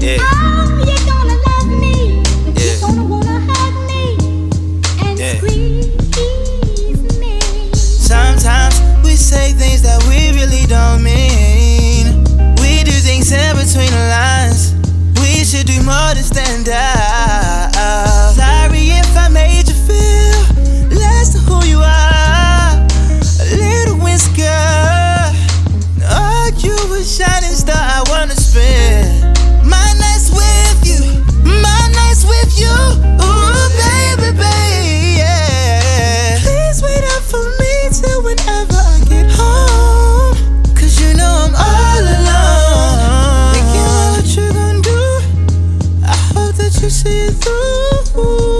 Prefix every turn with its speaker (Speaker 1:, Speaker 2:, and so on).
Speaker 1: Yeah. Oh, you're gonna love me. Yeah. You're gonna wanna hug me and yeah. squeeze me.
Speaker 2: Sometimes we say things that we really don't mean. We do things in between the lines. We should do more to stand out. See through.